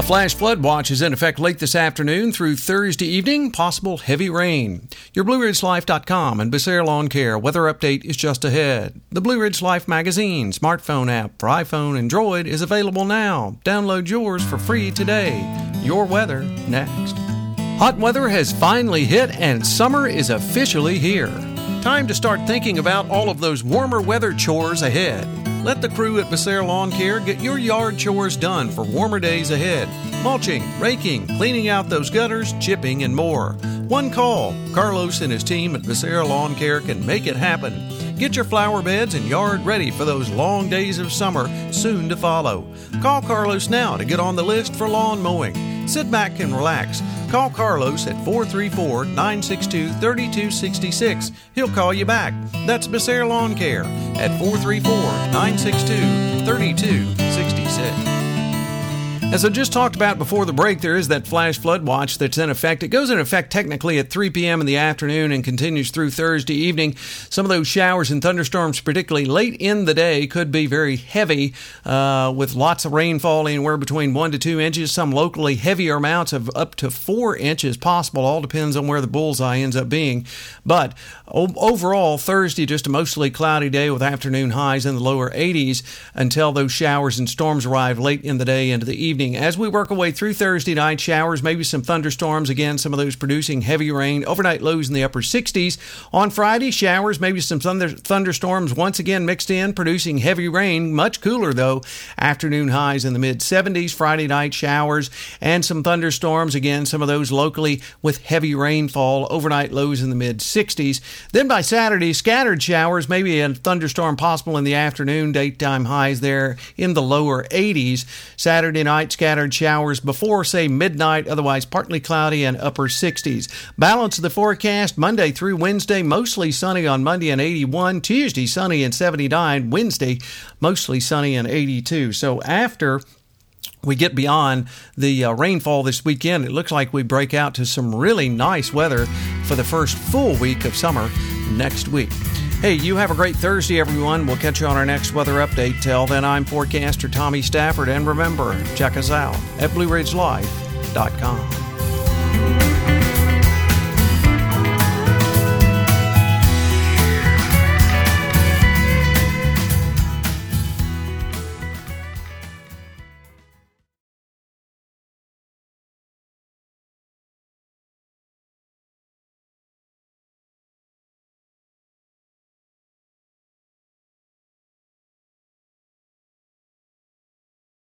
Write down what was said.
A flash flood watch is in effect late this afternoon through Thursday evening. Possible heavy rain. Your BlueRidgeLife.com and Becerra Lawn Care weather update is just ahead. The Blue Ridge Life magazine smartphone app for iPhone and Droid is available now. Download yours for free today. Your weather next. Hot weather has finally hit and summer is officially here. Time to start thinking about all of those warmer weather chores ahead. Let the crew at Becerra Lawn Care get your yard chores done for warmer days ahead. Mulching, raking, cleaning out those gutters, chipping, and more. One call. Carlos and his team at Becerra Lawn Care can make it happen. Get your flower beds and yard ready for those long days of summer soon to follow. Call Carlos now to get on the list for lawn mowing. Sit back and relax. Call Carlos at 434 962 3266. He'll call you back. That's Becerra Lawn Care at 434 962 3266. As I just talked about before the break, there is that flash flood watch that's in effect. It goes in effect technically at 3 p.m. in the afternoon and continues through Thursday evening. Some of those showers and thunderstorms, particularly late in the day, could be very heavy uh, with lots of rainfall anywhere between 1 to 2 inches. Some locally heavier amounts of up to 4 inches possible. All depends on where the bullseye ends up being. But overall, Thursday, just a mostly cloudy day with afternoon highs in the lower 80s until those showers and storms arrive late in the day into the evening evening. As we work our way through Thursday night, showers, maybe some thunderstorms. Again, some of those producing heavy rain. Overnight lows in the upper 60s. On Friday, showers, maybe some thunder, thunderstorms once again mixed in, producing heavy rain. Much cooler, though. Afternoon highs in the mid 70s. Friday night, showers and some thunderstorms. Again, some of those locally with heavy rainfall. Overnight lows in the mid 60s. Then by Saturday, scattered showers, maybe a thunderstorm possible in the afternoon. Daytime highs there in the lower 80s. Saturday night, scattered showers before, say, midnight, otherwise partly cloudy and upper 60s. Balance of the forecast Monday through Wednesday, mostly sunny on Monday and 81. Tuesday, sunny and 79. Wednesday, mostly sunny and 82. So after we get beyond the uh, rainfall this weekend, it looks like we break out to some really nice weather for the first full week of summer next week. Hey, you have a great Thursday, everyone. We'll catch you on our next weather update. Till then, I'm forecaster Tommy Stafford, and remember, check us out at BlueRidgeLife.com.